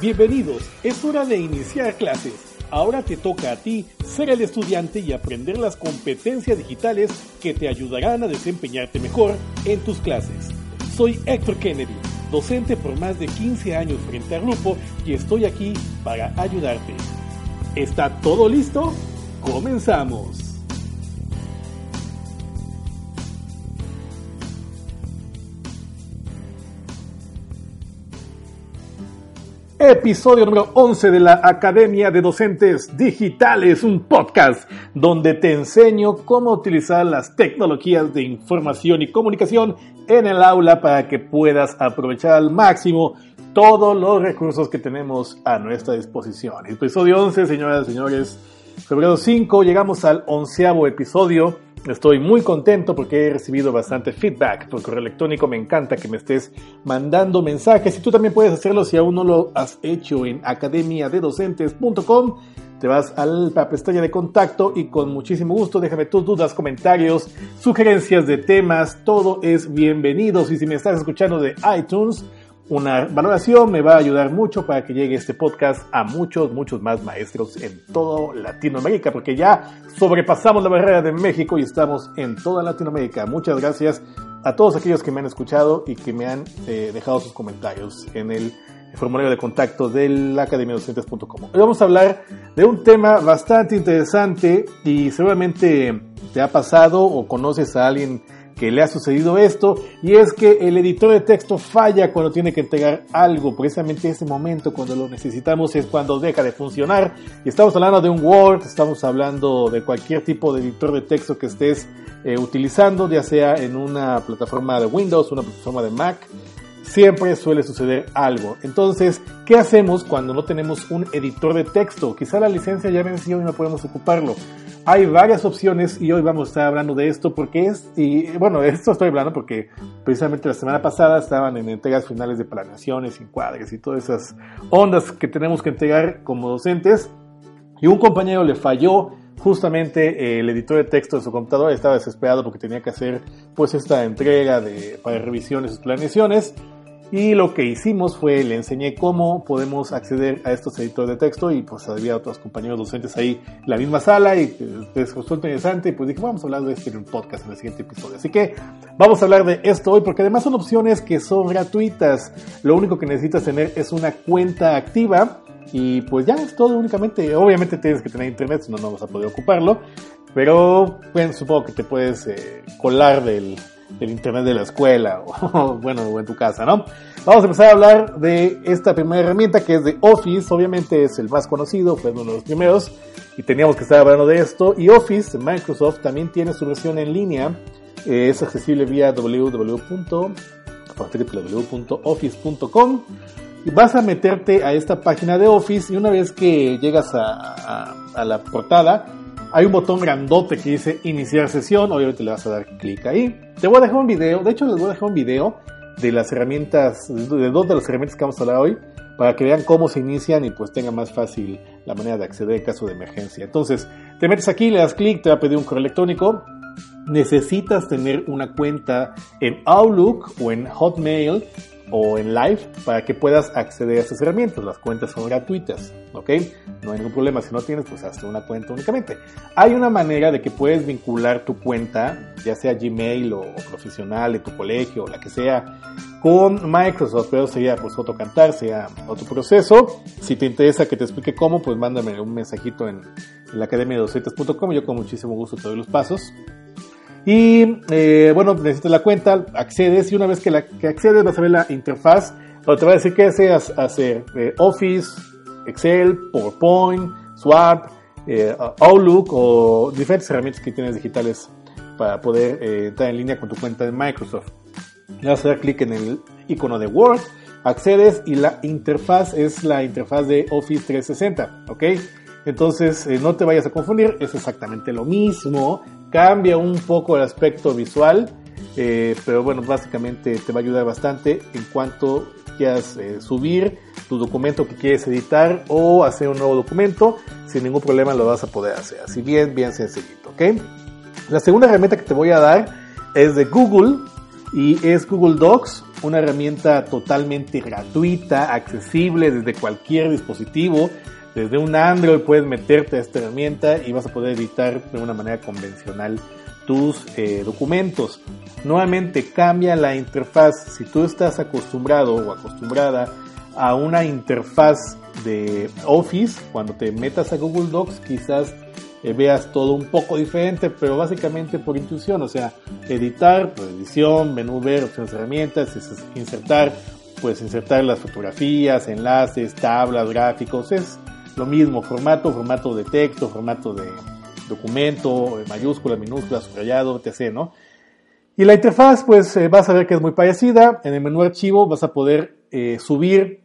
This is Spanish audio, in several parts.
Bienvenidos, es hora de iniciar clases. Ahora te toca a ti ser el estudiante y aprender las competencias digitales que te ayudarán a desempeñarte mejor en tus clases. Soy Héctor Kennedy, docente por más de 15 años frente a grupo y estoy aquí para ayudarte. ¿Está todo listo? Comenzamos. Episodio número 11 de la Academia de Docentes Digitales, un podcast donde te enseño cómo utilizar las tecnologías de información y comunicación en el aula para que puedas aprovechar al máximo todos los recursos que tenemos a nuestra disposición. Episodio 11, señoras y señores, febrero 5, llegamos al onceavo episodio Estoy muy contento porque he recibido bastante feedback por correo electrónico. Me encanta que me estés mandando mensajes y tú también puedes hacerlo si aún no lo has hecho en academiadedocentes.com. Te vas a la pestaña de contacto y con muchísimo gusto déjame tus dudas, comentarios, sugerencias de temas. Todo es bienvenido. Y si me estás escuchando de iTunes, una valoración me va a ayudar mucho para que llegue este podcast a muchos, muchos más maestros en toda Latinoamérica, porque ya sobrepasamos la barrera de México y estamos en toda Latinoamérica. Muchas gracias a todos aquellos que me han escuchado y que me han eh, dejado sus comentarios en el formulario de contacto de la Academia Docentes.com. Hoy vamos a hablar de un tema bastante interesante y seguramente te ha pasado o conoces a alguien que le ha sucedido esto y es que el editor de texto falla cuando tiene que entregar algo. Precisamente ese momento cuando lo necesitamos es cuando deja de funcionar. Y estamos hablando de un Word, estamos hablando de cualquier tipo de editor de texto que estés eh, utilizando, ya sea en una plataforma de Windows, una plataforma de Mac siempre suele suceder algo. Entonces, ¿qué hacemos cuando no tenemos un editor de texto? Quizá la licencia ya venció y no podemos ocuparlo. Hay varias opciones y hoy vamos a estar hablando de esto porque es, y bueno, esto estoy hablando porque precisamente la semana pasada estaban en entregas finales de planeaciones, encuadres y todas esas ondas que tenemos que entregar como docentes y un compañero le falló justamente el editor de texto de su computadora estaba desesperado porque tenía que hacer pues esta entrega de, para revisiones y planeaciones y lo que hicimos fue, le enseñé cómo podemos acceder a estos editores de texto y pues había otros compañeros docentes ahí en la misma sala y les gustó interesante y pues dije, vamos a hablar de esto en un podcast en el siguiente episodio. Así que vamos a hablar de esto hoy porque además son opciones que son gratuitas. Lo único que necesitas tener es una cuenta activa y pues ya es todo únicamente. Obviamente tienes que tener internet, si no, no vas a poder ocuparlo. Pero bueno, supongo que te puedes eh, colar del el internet de la escuela o bueno, o en tu casa, ¿no? Vamos a empezar a hablar de esta primera herramienta que es de Office, obviamente es el más conocido, fue uno de los primeros y teníamos que estar hablando de esto. Y Office, Microsoft, también tiene su versión en línea, es accesible vía www.office.com y vas a meterte a esta página de Office y una vez que llegas a, a la portada, hay un botón grandote que dice iniciar sesión, obviamente le vas a dar clic ahí. Te voy a dejar un video, de hecho les voy a dejar un video de las herramientas, de dos de las herramientas que vamos a hablar hoy, para que vean cómo se inician y pues tenga más fácil la manera de acceder en caso de emergencia. Entonces, te metes aquí, le das clic, te va a pedir un correo electrónico. Necesitas tener una cuenta en Outlook o en Hotmail o en live para que puedas acceder a esas herramientas. Las cuentas son gratuitas, ¿ok? No hay ningún problema. Si no tienes, pues hazte una cuenta únicamente. Hay una manera de que puedes vincular tu cuenta, ya sea Gmail o, profesional de tu colegio o la que sea, con Microsoft, pero sería pues otro cantar, sea otro proceso. Si te interesa que te explique cómo, pues mándame un mensajito en, la academia de docentes.com. Yo con muchísimo gusto te doy los pasos. Y eh, bueno, necesitas la cuenta, accedes y una vez que, la, que accedes vas a ver la interfaz donde te va a decir qué deseas hacer. Eh, Office, Excel, PowerPoint, Swap, eh, Outlook o diferentes herramientas que tienes digitales para poder entrar en línea con tu cuenta de Microsoft. Le vas a dar clic en el icono de Word, accedes y la interfaz es la interfaz de Office 360, ¿ok? Entonces no te vayas a confundir, es exactamente lo mismo, cambia un poco el aspecto visual, pero bueno, básicamente te va a ayudar bastante en cuanto quieras subir tu documento que quieres editar o hacer un nuevo documento, sin ningún problema lo vas a poder hacer. Así bien, bien sencillito, ¿ok? La segunda herramienta que te voy a dar es de Google y es Google Docs, una herramienta totalmente gratuita, accesible desde cualquier dispositivo. Desde un Android puedes meterte a esta herramienta y vas a poder editar de una manera convencional tus eh, documentos. Nuevamente cambia la interfaz. Si tú estás acostumbrado o acostumbrada a una interfaz de Office, cuando te metas a Google Docs quizás eh, veas todo un poco diferente, pero básicamente por intuición, o sea, editar, pues edición, menú ver, opciones herramientas, insertar, pues insertar las fotografías, enlaces, tablas, gráficos, es lo mismo, formato, formato de texto, formato de documento, mayúsculas, minúsculas, subrayado, etc., ¿no? Y la interfaz, pues eh, vas a ver que es muy parecida. En el menú archivo vas a poder eh, subir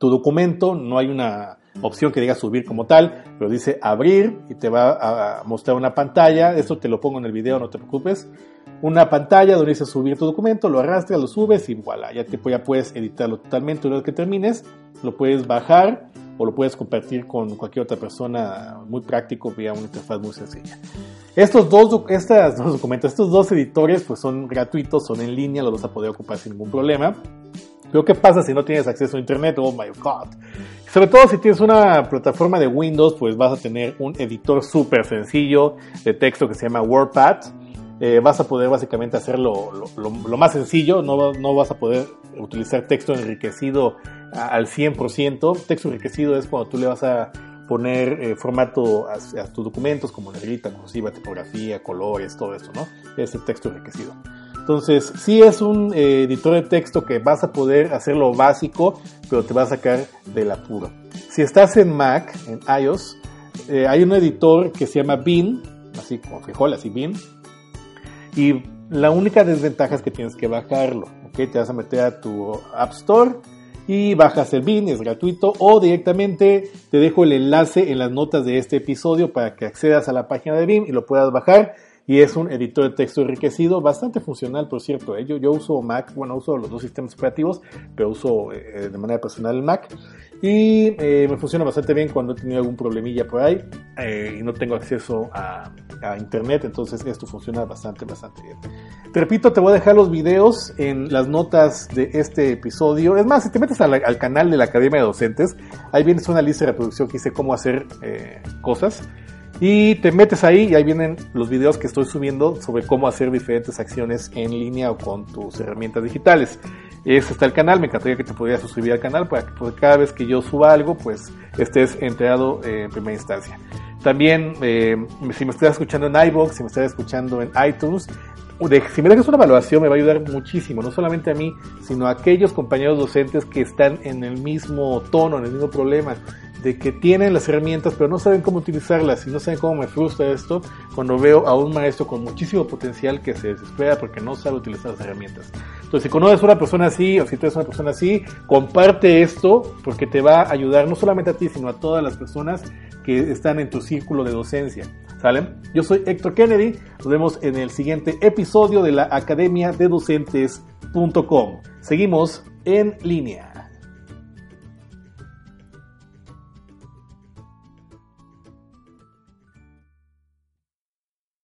tu documento, no hay una opción que diga subir como tal, pero dice abrir y te va a mostrar una pantalla, esto te lo pongo en el video, no te preocupes, una pantalla donde dice subir tu documento, lo arrastras, lo subes y voilà, ya, te, ya puedes editarlo totalmente una vez que termines, lo puedes bajar o lo puedes compartir con cualquier otra persona, muy práctico, vía una interfaz muy sencilla. Estos dos, estas dos documentos, estos dos editores pues son gratuitos, son en línea, los vas a poder ocupar sin ningún problema. Pero ¿qué pasa si no tienes acceso a internet? Oh my god. Sobre todo si tienes una plataforma de Windows, pues vas a tener un editor súper sencillo de texto que se llama WordPad. Eh, vas a poder básicamente hacerlo lo, más sencillo, no, no, vas a poder utilizar texto enriquecido al 100%. Texto enriquecido es cuando tú le vas a poner eh, formato a, a, tus documentos como negrita, cursiva, tipografía, colores, todo eso, ¿no? Es el texto enriquecido. Entonces, sí es un eh, editor de texto que vas a poder hacer lo básico, pero te va a sacar del apuro. Si estás en Mac, en iOS, eh, hay un editor que se llama Bean, así como frijol, así Bean. Y la única desventaja es que tienes que bajarlo, ¿ok? Te vas a meter a tu App Store y bajas el Bean, es gratuito, o directamente te dejo el enlace en las notas de este episodio para que accedas a la página de Bean y lo puedas bajar y es un editor de texto enriquecido, bastante funcional, por cierto. ¿eh? Yo, yo, uso Mac, bueno, uso los dos sistemas operativos, pero uso eh, de manera personal el Mac. Y eh, me funciona bastante bien cuando he tenido algún problemilla por ahí y no tengo acceso a, internet, entonces esto funciona bastante, bastante bien. Te repito, te voy a dejar los videos en las notas de este episodio. Es más, si te metes al, al canal de la Academia de Docentes, ahí vienes una lista de reproducción que dice cómo hacer cosas. Y te metes ahí y ahí vienen los videos que estoy subiendo sobre cómo hacer diferentes acciones en línea o con tus herramientas digitales. Ese está el canal, me encantaría que te pudieras suscribir al canal para que cada vez que yo suba algo, pues estés enterado en primera instancia. También, eh, si me estás escuchando en iBox, si me estás escuchando en iTunes, si me dejas una evaluación me va a ayudar muchísimo, no solamente a mí, sino a aquellos compañeros docentes que están en el mismo tono, en el mismo problema de que tienen las herramientas pero no saben cómo utilizarlas y no saben cómo me frustra esto cuando veo a un maestro con muchísimo potencial que se desespera porque no sabe utilizar las herramientas. Entonces, si conoces a una persona así o si tú eres una persona así, comparte esto porque te va a ayudar no solamente a ti, sino a todas las personas que están en tu círculo de docencia. ¿Sale? Yo soy Héctor Kennedy, nos vemos en el siguiente episodio de la Academia de Docentes.com. Seguimos en línea.